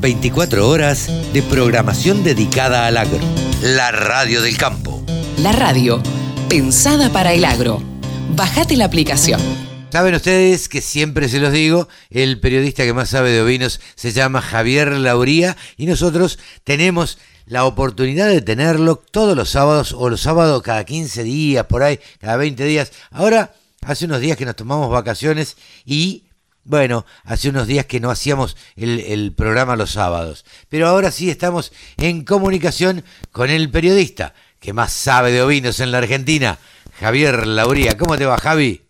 24 horas de programación dedicada al agro. La radio del campo. La radio, pensada para el agro. Bajate la aplicación. Saben ustedes que siempre se los digo, el periodista que más sabe de ovinos se llama Javier Lauría y nosotros tenemos la oportunidad de tenerlo todos los sábados o los sábados cada 15 días, por ahí, cada 20 días. Ahora, hace unos días que nos tomamos vacaciones y bueno, hace unos días que no hacíamos el, programa los sábados, pero ahora sí estamos en comunicación con el periodista que más sabe de ovinos en la Argentina, Javier Lauría. ¿Cómo te va, Javi?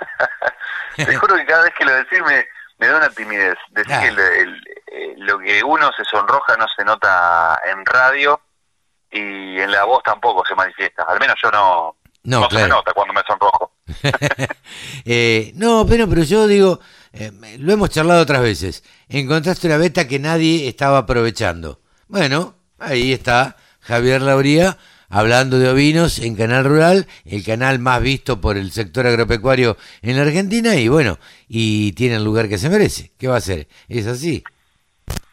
te juro que cada vez que lo decís me, da una timidez. Decir que eh, lo que uno se sonroja no se nota en radio y en la voz tampoco se manifiesta. Al menos yo no, no, se nota cuando me sonrojo. Eh, no, pero, pero yo digo, eh, lo hemos charlado otras veces. Encontraste una beta que nadie estaba aprovechando. Bueno, ahí está Javier Lauría hablando de ovinos en Canal Rural, el canal más visto por el sector agropecuario en la Argentina y bueno, y tiene el lugar que se merece. ¿Qué va a hacer? ¿Es así?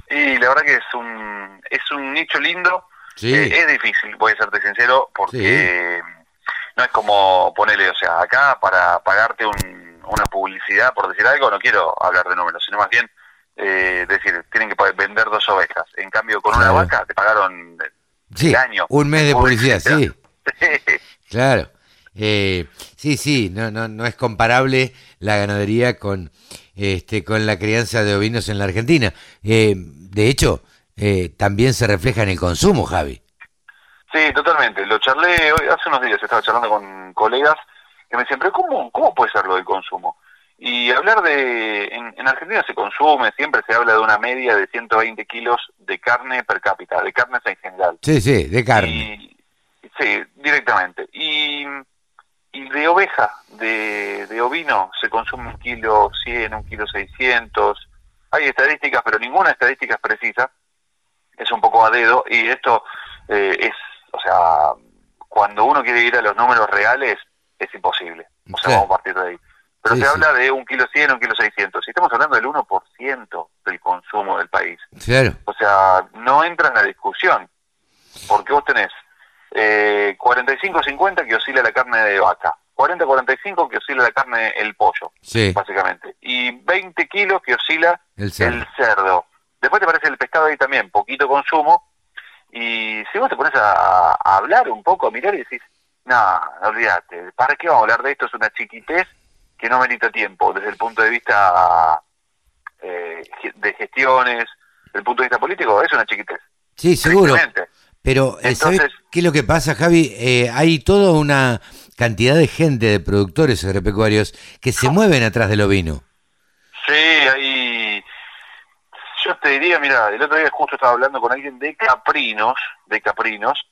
Y la verdad que es un, es un nicho lindo. Eh, es difícil, voy a serte sincero, porque no es como ponerle, o sea, acá para pagarte un una publicidad, por decir algo, no quiero hablar de números, sino más bien eh, decir, tienen que vender dos ovejas. En cambio, con una vaca te pagaron sí, año. Un mes de publicidad, sí. claro. Eh, sí, sí, no, no, no es comparable la ganadería con, este, con la crianza de ovinos en la Argentina. Eh, de hecho, eh, también se refleja en el consumo, Javi. Sí, totalmente. Lo charlé hoy, hace unos días, estaba charlando con colegas que me decían, pero ¿cómo, cómo puede ser lo del consumo? Y hablar de, en, Argentina se consume, siempre se habla de una media de 120 kilos de carne per cápita, de carnes en general. Sí, sí, de carne. sí, directamente. Y, y de oveja, de, de ovino, se consume un kilo 100, un kilo 600. Hay estadísticas, pero ninguna estadística es precisa. Es un poco a dedo y esto eh, es, o sea, cuando uno quiere ir a los números reales, es imposible. O sea, vamos a partir de ahí. Pero se habla de un kilo 100, un kilo 600. Si estamos hablando del 1% del consumo del país. Claro. O sea, no entra en la discusión. Porque vos tenés eh, 45-50 que oscila la carne de vaca. 40-45 que oscila la carne el pollo, sí. básicamente. Y 20 kilos que oscila el cerdo. Después te parece el pescado ahí también, poquito consumo. Y si vos te pones a, a hablar un poco, a mirar y decís, no, olvídate. ¿Para qué vamos a hablar de esto? Es una chiquitez que no merita tiempo desde el punto de vista eh, de gestiones, desde el punto de vista político, es una chiquitez. Sí, seguro. Pero, eh, ¿sabes qué es lo que pasa, Javi? Eh, hay toda una cantidad de gente, de productores agropecuarios, que se mueven atrás del ovino. Sí, hay... Yo te diría, mira, el otro día justo estaba hablando con alguien de caprinos, de caprinos,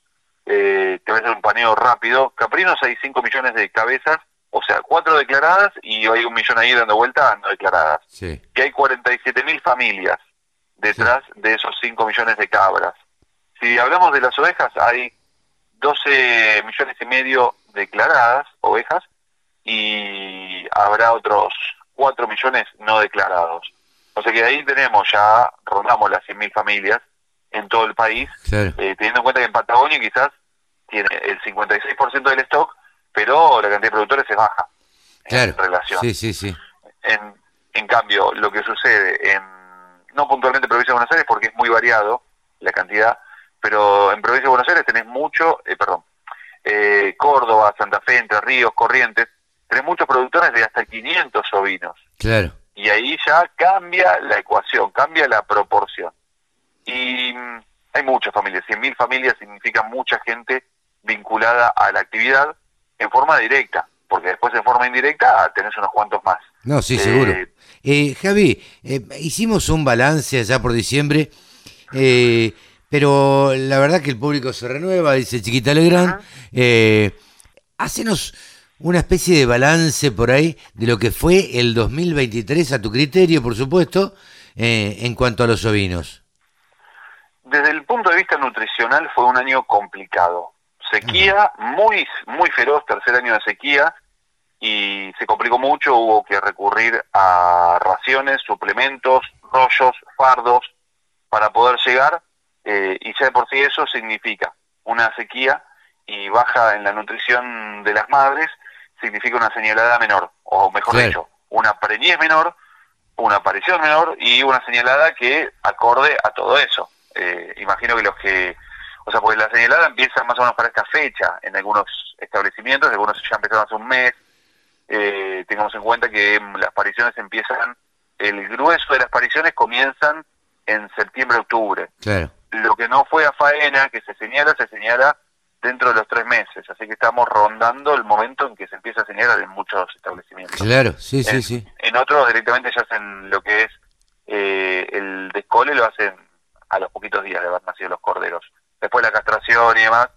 eh, te voy a hacer un paneo rápido. Caprinos hay 5 millones de cabezas, o sea, 4 declaradas y hay un millón ahí dando vuelta no declaradas. Sí. Y hay 47 mil familias detrás de esos 5 millones de cabras. Si hablamos de las ovejas, hay 12 millones y medio declaradas ovejas y habrá otros 4 millones no declarados. O sea que ahí tenemos ya, rondamos las 100 mil familias en todo el país, eh, teniendo en cuenta que en Patagonia quizás tiene el 56% del stock, pero la cantidad de productores es baja en relación. Sí, sí, sí. En, en cambio, lo que sucede en, no puntualmente en provincia de Buenos Aires, porque es muy variado la cantidad, pero en provincia de Buenos Aires tenés mucho, eh, perdón, eh, Córdoba, Santa Fe, Entre Ríos, Corrientes, tenés muchos productores de hasta 500 ovinos. Claro. Y ahí ya cambia la ecuación, cambia la proporción. Y mm, hay muchas familias, 100.000 familias significa mucha gente vinculada a la actividad en forma directa, porque después en forma indirecta tenés unos cuantos más. No, sí, seguro. Eh, eh Javi, eh, hicimos un balance allá por diciembre, eh, pero la verdad que el público se renueva, dice Chiquita Legrand. Hacenos una especie de balance por ahí de lo que fue el 2023 a tu criterio, por supuesto, en cuanto a los ovinos. Desde el punto de vista nutricional fue un año complicado. Sequía muy, muy feroz, tercer año de sequía, y se complicó mucho, hubo que recurrir a raciones, suplementos, rollos, fardos, para poder llegar eh, y ya de por sí eso significa una sequía y baja en la nutrición de las madres, significa una señalada menor, o mejor dicho, una preñez menor, una aparición menor y una señalada que acorde a todo eso. Eh, imagino que los que, o sea, porque la señalada empieza más o menos para esta fecha en algunos establecimientos, algunos ya empezaron hace un mes, eh, tengamos en cuenta que las apariciones empiezan, el grueso de las apariciones comienzan en septiembre-octubre. Lo que no fue a faena, que se señala, se señala dentro de los tres meses, así que estamos rondando el momento en que se empieza a señalar en muchos establecimientos. Claro, sí, sí, sí. En otros directamente ya hacen lo que es eh, el descole, lo hacen a los poquitos días de haber nacido los corderos. Después la castración y demás,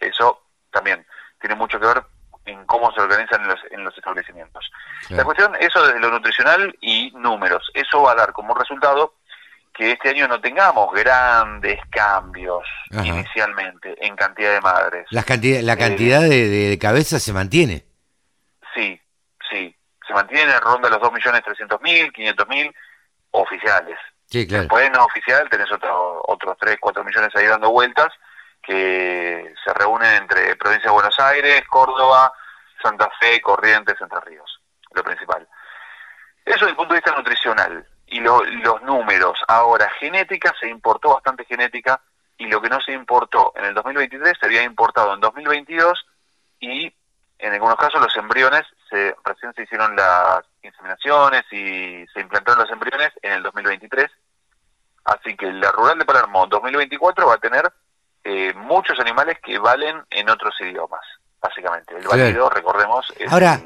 eso también tiene mucho que ver en cómo se organizan en los, en los establecimientos. La cuestión, eso desde lo nutricional y números, eso va a dar como resultado que este año no tengamos grandes cambios inicialmente en cantidad de madres. La cantidad, la cantidad de, de, cabezas se mantiene. Sí, sí. Se mantiene, ronda los 2.300.000, 500.000 oficiales. Sí, claro. Después no oficial tenés otro, otros 3, 4 millones ahí dando vueltas que se reúnen entre provincia de Buenos Aires, Córdoba, Santa Fe, Corrientes, Entre Ríos, lo principal. Eso desde el punto de vista nutricional y los números. Ahora, genética, se importó bastante genética y lo que no se importó en el 2023 se había importado en 2022 y en algunos casos los embriones, se, recién se hicieron las inseminaciones y se implantaron los embriones en el 2023. Así que la rural de Palermo 2024 va a tener eh, muchos animales que valen en otros idiomas, básicamente. El válido, recordemos, es Ahora,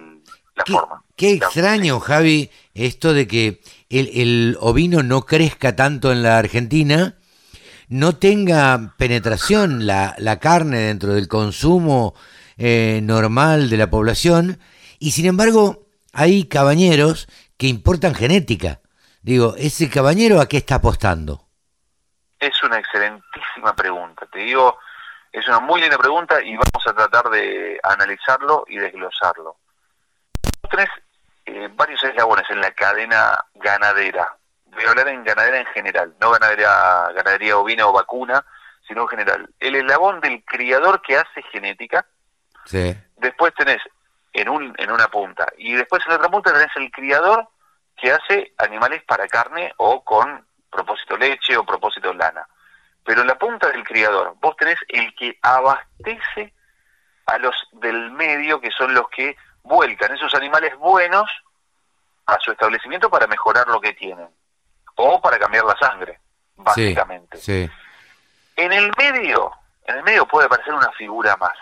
la forma. Qué extraño, Javi, esto de que el, ovino no crezca tanto en la Argentina, no tenga penetración la, la carne dentro del consumo eh, normal de la población, y sin embargo hay cabañeros que importan genética. Digo, ¿ese cabañero a qué está apostando? Es una excelentísima pregunta. Te digo, es una muy linda pregunta y vamos a tratar de analizarlo y desglosarlo. Tenés eh, varios eslabones en la cadena ganadera. Voy a hablar en ganadera en general, no ganadería, ganadería ovina o vacuna, sino en general. El eslabón del criador que hace genética. Sí. Después tenés en, un, en una punta. Y después en otra punta tenés el criador que hace animales para carne o con propósito leche o propósito lana. Pero en la punta del criador, vos tenés el que abastece a los del medio, que son los que vuelcan esos animales buenos a su establecimiento para mejorar lo que tienen o para cambiar la sangre, básicamente. En el medio, en el medio puede aparecer una figura más.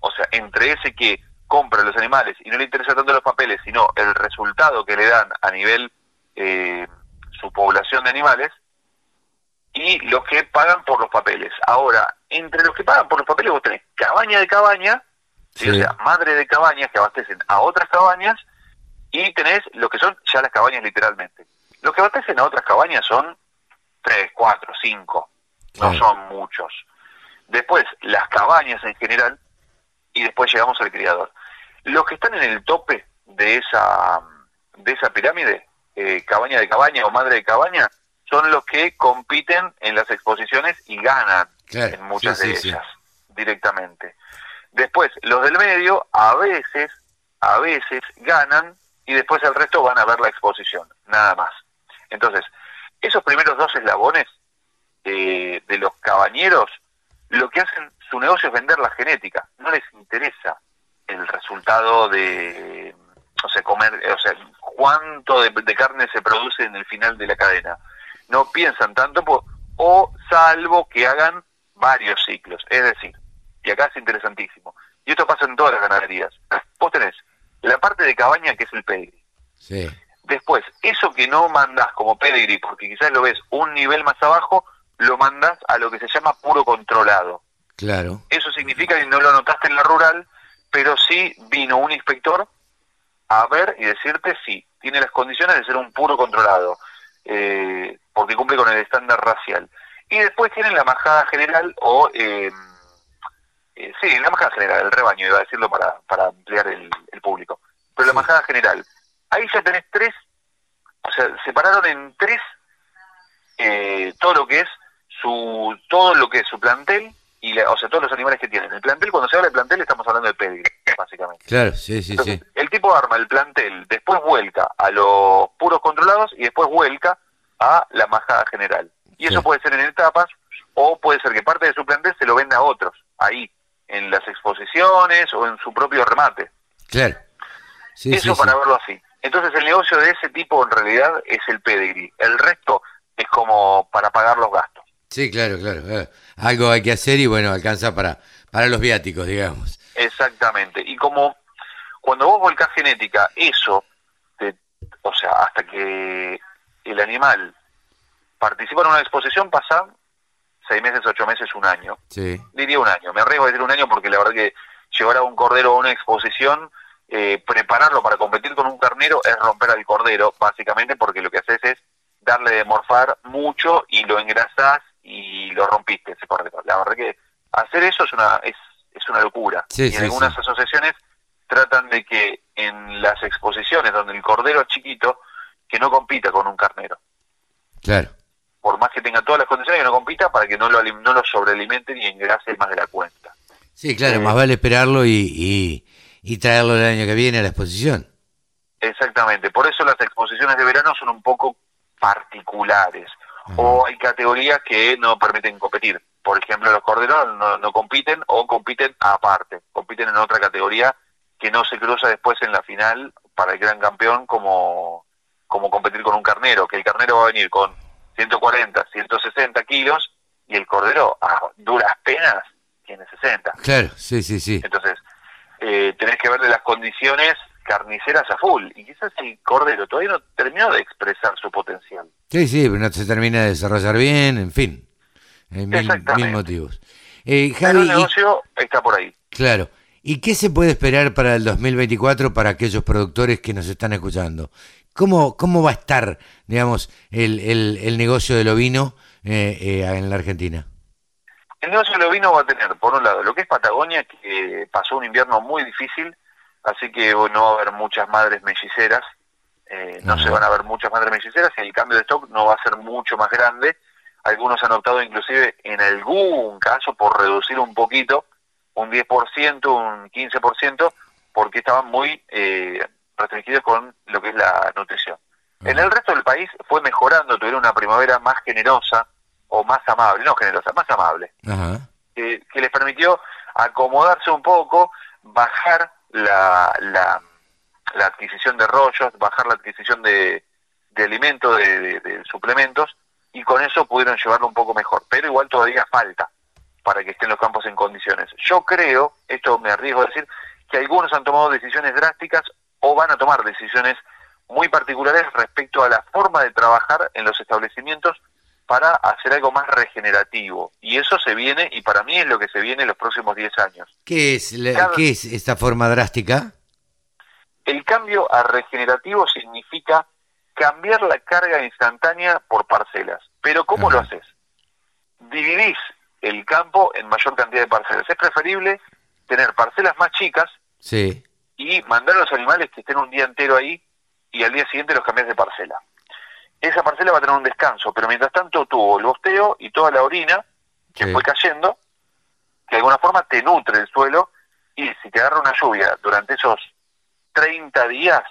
O sea, entre ese que compra los animales y no le interesa tanto los papeles, sino el resultado que le dan a nivel eh, su población de animales, y los que pagan por los papeles. Ahora, entre los que pagan por los papeles vos tenés cabaña de cabaña, o sea, madre de cabañas que abastecen a otras cabañas, y tenés lo que son ya las cabañas literalmente. Los que abastecen a otras cabañas son tres, cuatro, cinco, no son muchos. Después, las cabañas en general, y después llegamos al criador. Los que están en el tope de esa, de esa pirámide, eh, cabaña de cabaña o madre de cabaña, son los que compiten en las exposiciones y ganan en muchas de ellas directamente. Después, los del medio a veces, a veces ganan y después el resto van a ver la exposición, nada más. Entonces, esos primeros dos eslabones eh, de los cabañeros, lo que hacen su negocio es vender la genética, no les interesa el resultado de, o sea, comer, o sea, cuánto de, carne se produce en el final de la cadena. No piensan tanto, o salvo que hagan varios ciclos. Es decir, y acá es interesantísimo, y esto pasa en todas las ganaderías. Vos tenés la parte de cabaña que es el pedigree. Sí. Después, eso que no mandás como pedigree, porque quizás lo ves un nivel más abajo, lo mandás a lo que se llama puro controlado. Claro. Eso significa que no lo notaste en la rural, pero sí vino un inspector a ver y decirte si tiene las condiciones de ser un puro controlado, eh, porque cumple con el estándar racial. Y después tienen la majada general o... Eh, eh, sí, la majada general, el rebaño, iba a decirlo para, para ampliar el, público. Pero la majada general, ahí ya tenés tres, o sea, separaron en tres eh, todo lo que es su todo lo que es su plantel y o sea todos los animales que tienen. El plantel cuando se habla de plantel estamos hablando de pedigree básicamente. Claro sí sí sí. el tipo arma el plantel después vuelca a los puros controlados y después vuelca a la majada general. Y eso puede ser en etapas o puede ser que parte de su plantel se lo venda a otros ahí en las exposiciones o en su propio remate. Claro. Eso para verlo así. Entonces el negocio de ese tipo en realidad es el pedigree. El resto es como para pagar los gastos. Sí, claro, claro. Algo hay que hacer y bueno, alcanza para, para los viáticos, digamos. Exactamente. Y como cuando vos volcás genética, eso, o sea, hasta que el animal participa en una exposición pasa seis meses, ocho meses, un año. Sí. Diría un año. Me arriesgo a decir un año porque la verdad que llevar a un cordero a una exposición eh, prepararlo para competir con un carnero es romper al cordero, básicamente porque lo que haces es darle de morfar mucho y lo engrasás y lo rompiste ese cordero. La verdad que hacer eso es una es, es una locura. y algunas asociaciones tratan de que en las exposiciones donde el cordero es chiquito, que no compita con un carnero. Claro. Por más que tenga todas las condiciones, que no compita para que no lo, no lo sobrealimenten y engrase más de la cuenta. Sí, claro, más vale esperarlo y y traerlo el año que viene a la exposición. Exactamente, por eso las exposiciones de verano son un poco particulares o hay categorías que no permiten competir. Por ejemplo, los corderos no, compiten o compiten aparte, compiten en otra categoría que no se cruza después en la final para el gran campeón como, como competir con un carnero, que el carnero va a venir con 140, 160 kilos y el cordero a duras penas tiene 60. Claro, sí, sí, sí. Entonces, eh, tenés que verle las condiciones carniceras a full. Y quizás el cordero todavía no terminó de expresar su potencial. Sí, sí, pero no se termina de desarrollar bien, en fin. Hay mil, motivos. Eh, el negocio está por ahí. Claro. ¿Y qué se puede esperar para el 2024 para aquellos productores que nos están escuchando? ¿Cómo, cómo va a estar, digamos, el, el, el negocio del ovino eh, eh, en la Argentina? El negocio lo vino va a tener, por un lado, lo que es Patagonia, que pasó un invierno muy difícil, así que no va a haber muchas madres melliceras, eh, no se van a ver muchas madres melliceras y el cambio de stock no va a ser mucho más grande. Algunos han optado inclusive en algún caso por reducir un poquito, un 10%, un 15%, porque estaban muy eh, restringidos con lo que es la nutrición. En el resto del país fue mejorando, tuvieron una primavera más generosa, o más amable, no generosa, más amable, que les permitió acomodarse un poco, bajar la, la, adquisición de rollos, bajar la adquisición de, de alimentos, de, suplementos, y con eso pudieron llevarlo un poco mejor. Pero igual todavía falta para que estén los campos en condiciones. Yo creo, esto me arriesgo a decir, que algunos han tomado decisiones drásticas o van a tomar decisiones muy particulares respecto a la forma de trabajar en los establecimientos para hacer algo más regenerativo. Y eso se viene, y para mí es lo que se viene en los próximos 10 años. ¿Qué es, ¿qué es esta forma drástica? El cambio a regenerativo significa cambiar la carga instantánea por parcelas. Pero ¿cómo lo haces? Dividís el campo en mayor cantidad de parcelas. Es preferible tener parcelas más chicas sí. y mandar a los animales que estén un día entero ahí y al día siguiente los cambias de parcela esa parcela va a tener un descanso, pero mientras tanto tuvo el bosteo y toda la orina que fue cayendo, que de alguna forma te nutre el suelo, y si te agarra una lluvia durante esos 30 días,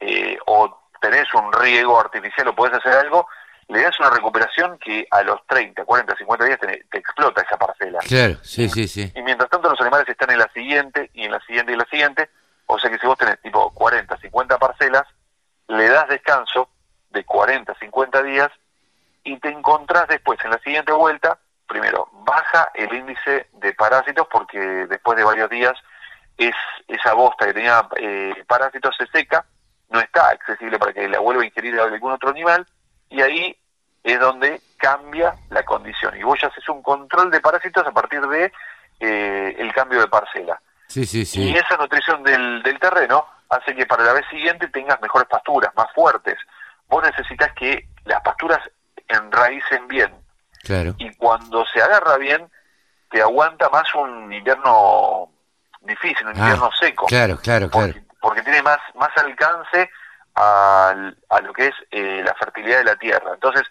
eh, o tenés un riego artificial o podés hacer algo, le das una recuperación que a los 30, 40, 50 días te, explota esa parcela. Claro, sí, sí, sí. Y mientras tanto los animales están en la siguiente, y en la siguiente, y en la siguiente, o sea que si vos tenés tipo 40, 50 parcelas, le das descanso, de 40, 50 días y te encontrás después en la siguiente vuelta, primero, baja el índice de parásitos porque después de varios días es esa bosta que tenía eh, parásitos se seca, no está accesible para que la vuelva a ingerir algún otro animal y ahí es donde cambia la condición y vos ya haces un control de parásitos a partir de eh, el cambio de parcela. Sí, sí, sí. Y esa nutrición del, del terreno hace que para la vez siguiente tengas mejores pasturas, más fuertes, vos necesitas que las pasturas enraícen bien. Claro. Y cuando se agarra bien, te aguanta más un invierno difícil, un ah, invierno seco. Claro, claro, porque, claro. Porque tiene más, más alcance a, a lo que es eh, la fertilidad de la tierra. Entonces,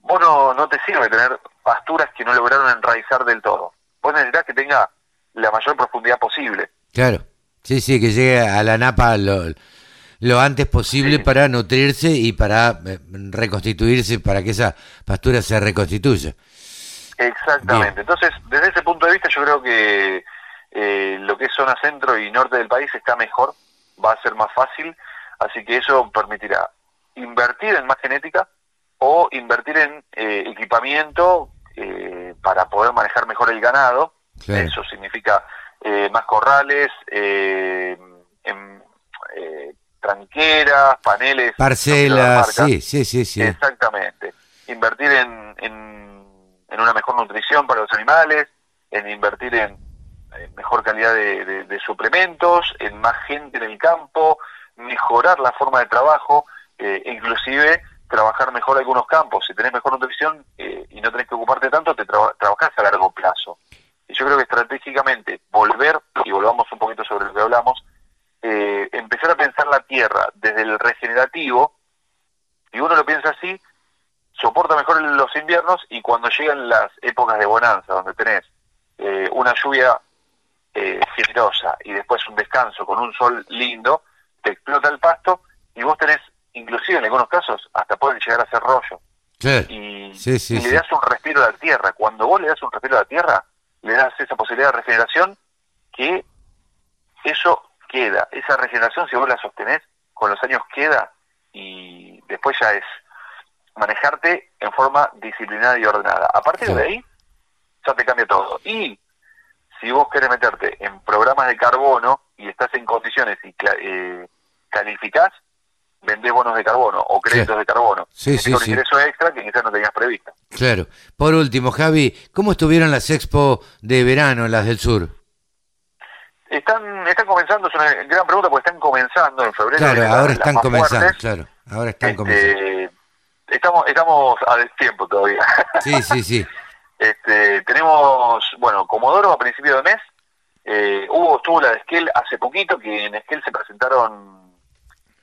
vos no, te sirve tener pasturas que no lograron enraizar del todo. Vos necesitas que tenga la mayor profundidad posible. Claro, sí, sí, que llegue a la napa lo, lo antes posible para nutrirse y para eh, reconstituirse, para que esa pastura se reconstituya. Exactamente. Entonces, desde ese punto de vista, yo creo que eh, lo que es zona centro y norte del país está mejor, va a ser más fácil, así que eso permitirá invertir en más genética o invertir en eh, equipamiento eh, para poder manejar mejor el ganado. Eso significa más corrales, en, tranqueras, paneles, parcelas, sí, sí, sí, sí. Exactamente. Invertir en, en una mejor nutrición para los animales, en invertir en mejor calidad de, suplementos, en más gente en el campo, mejorar la forma de trabajo, eh, inclusive trabajar mejor algunos campos. Si tenés mejor nutrición eh, y no tenés que ocuparte tanto, te trabajás a largo plazo. Y yo creo que estratégicamente volver, y volvamos un poquito sobre lo que hablamos, eh, empezar a pensar la tierra desde el regenerativo, y uno lo piensa así, soporta mejor los inviernos y cuando llegan las épocas de bonanza, donde tenés una lluvia eh, generosa y después un descanso con un sol lindo, te explota el pasto y vos tenés, inclusive en algunos casos, hasta pueden llegar a ser rollo. Y, le das un respiro a la tierra. Cuando vos le das un respiro a la tierra, le das esa posibilidad de regeneración que eso queda. Esa regeneración, si vos la sostenés, con los años queda y después ya es manejarte en forma disciplinada y ordenada. A partir de ahí, ya te cambia todo. Y si vos querés meterte en programas de carbono y estás en condiciones y eh, calificás, vendés bonos de carbono o créditos de carbono. Sí, sí, sí. ingreso extra que quizás no tenías previsto. Claro. Por último, Javi, ¿cómo estuvieron las expo de verano, las del sur? Están, están comenzando, es una gran pregunta porque están comenzando en febrero. Claro, ahora están comenzando, claro, ahora están este, comenzando. Estamos, estamos a tiempo todavía. Sí, sí, sí. Este, tenemos, bueno, Comodoro a principio de mes. Eh, hubo, estuvo la de Esquel hace poquito, que en Esquel se presentaron,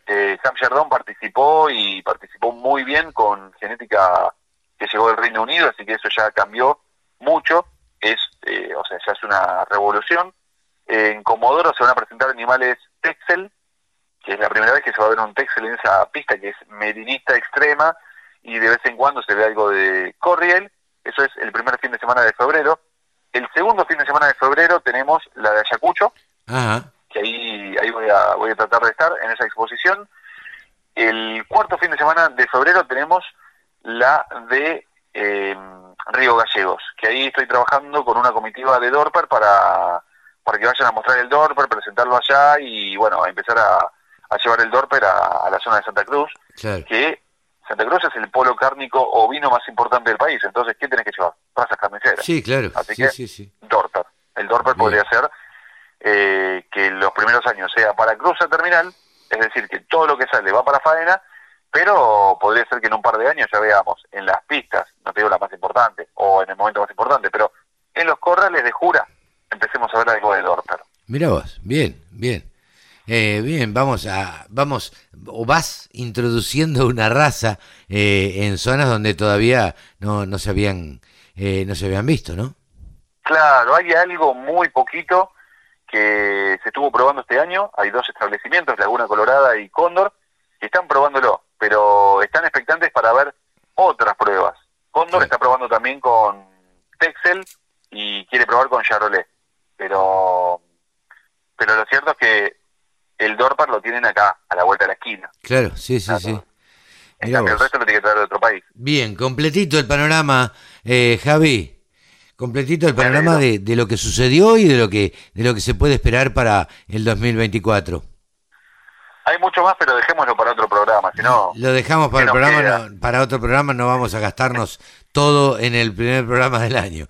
eh, Sam Sherdon participó y participó muy bien con genética que llegó del Reino Unido, así que eso ya cambió mucho, es, eh, o sea, ya es una revolución. En Comodoro se van a presentar animales Texel, que es la primera vez que se va a ver un Texel en esa pista que es medinista extrema, y de vez en cuando se ve algo de Corriel eso es el primer fin de semana de febrero. El segundo fin de semana de febrero tenemos la de Ayacucho, que ahí, ahí voy, a, voy a tratar de estar en esa exposición. El cuarto fin de semana de febrero tenemos la de em, Río Gallegos, que ahí estoy trabajando con una comitiva de Dorper para, para que vayan a mostrar el Dorper, presentarlo allá y bueno, a empezar a, llevar el Dorper a, la zona de Santa Cruz, que Santa Cruz es el polo cárnico ovino más importante del país, entonces, ¿qué tenés que llevar? Razas carniceras. Sí, claro. Así que, Dorper. El Dorper podría ser eh, que los primeros años sea para cruza terminal, es decir, que todo lo que sale va para faena, pero podría ser que en un par de años ya veamos en las pistas, no te digo la más importante, o en el momento más importante, pero en los corrales de Jura empecemos a ver algo de Dorper. Mira vos, bien, bien. Eh, bien, vamos a, vamos, o vas introduciendo una raza eh, en zonas donde todavía no, no se habían, eh, no se habían visto, ¿no? Claro, hay algo muy poquito que se estuvo probando este año. Hay dos establecimientos, Laguna Colorada y Cóndor, que están probándolo, pero están expectantes para ver otras pruebas. Cóndor está probando también con Texel y quiere probar con Charolais, pero pero lo cierto es que el Dorpar lo tienen acá, a la vuelta de la esquina. Claro, sí, sí, sí. el resto lo tiene que traer de otro país. Bien, completito el panorama, eh, Javi. Completito el panorama de, de, lo que sucedió y de lo que de lo que se puede esperar para el 2024. Hay mucho más, pero dejémoslo para otro programa, si no... Lo dejamos para el programa, para otro programa, no vamos a gastarnos todo en el primer programa del año.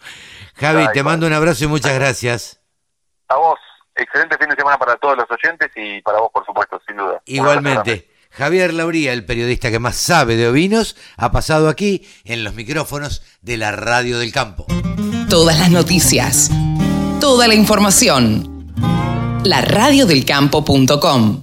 Javi, te mando un abrazo y muchas gracias. A vos excelente fin de semana para todos los oyentes y para vos, por supuesto, sin duda. Igualmente. Javier Lauría, el periodista que más sabe de ovinos, ha pasado aquí en los micrófonos de la Radio del Campo. Todas las noticias, toda la información. La radiodelcampo.com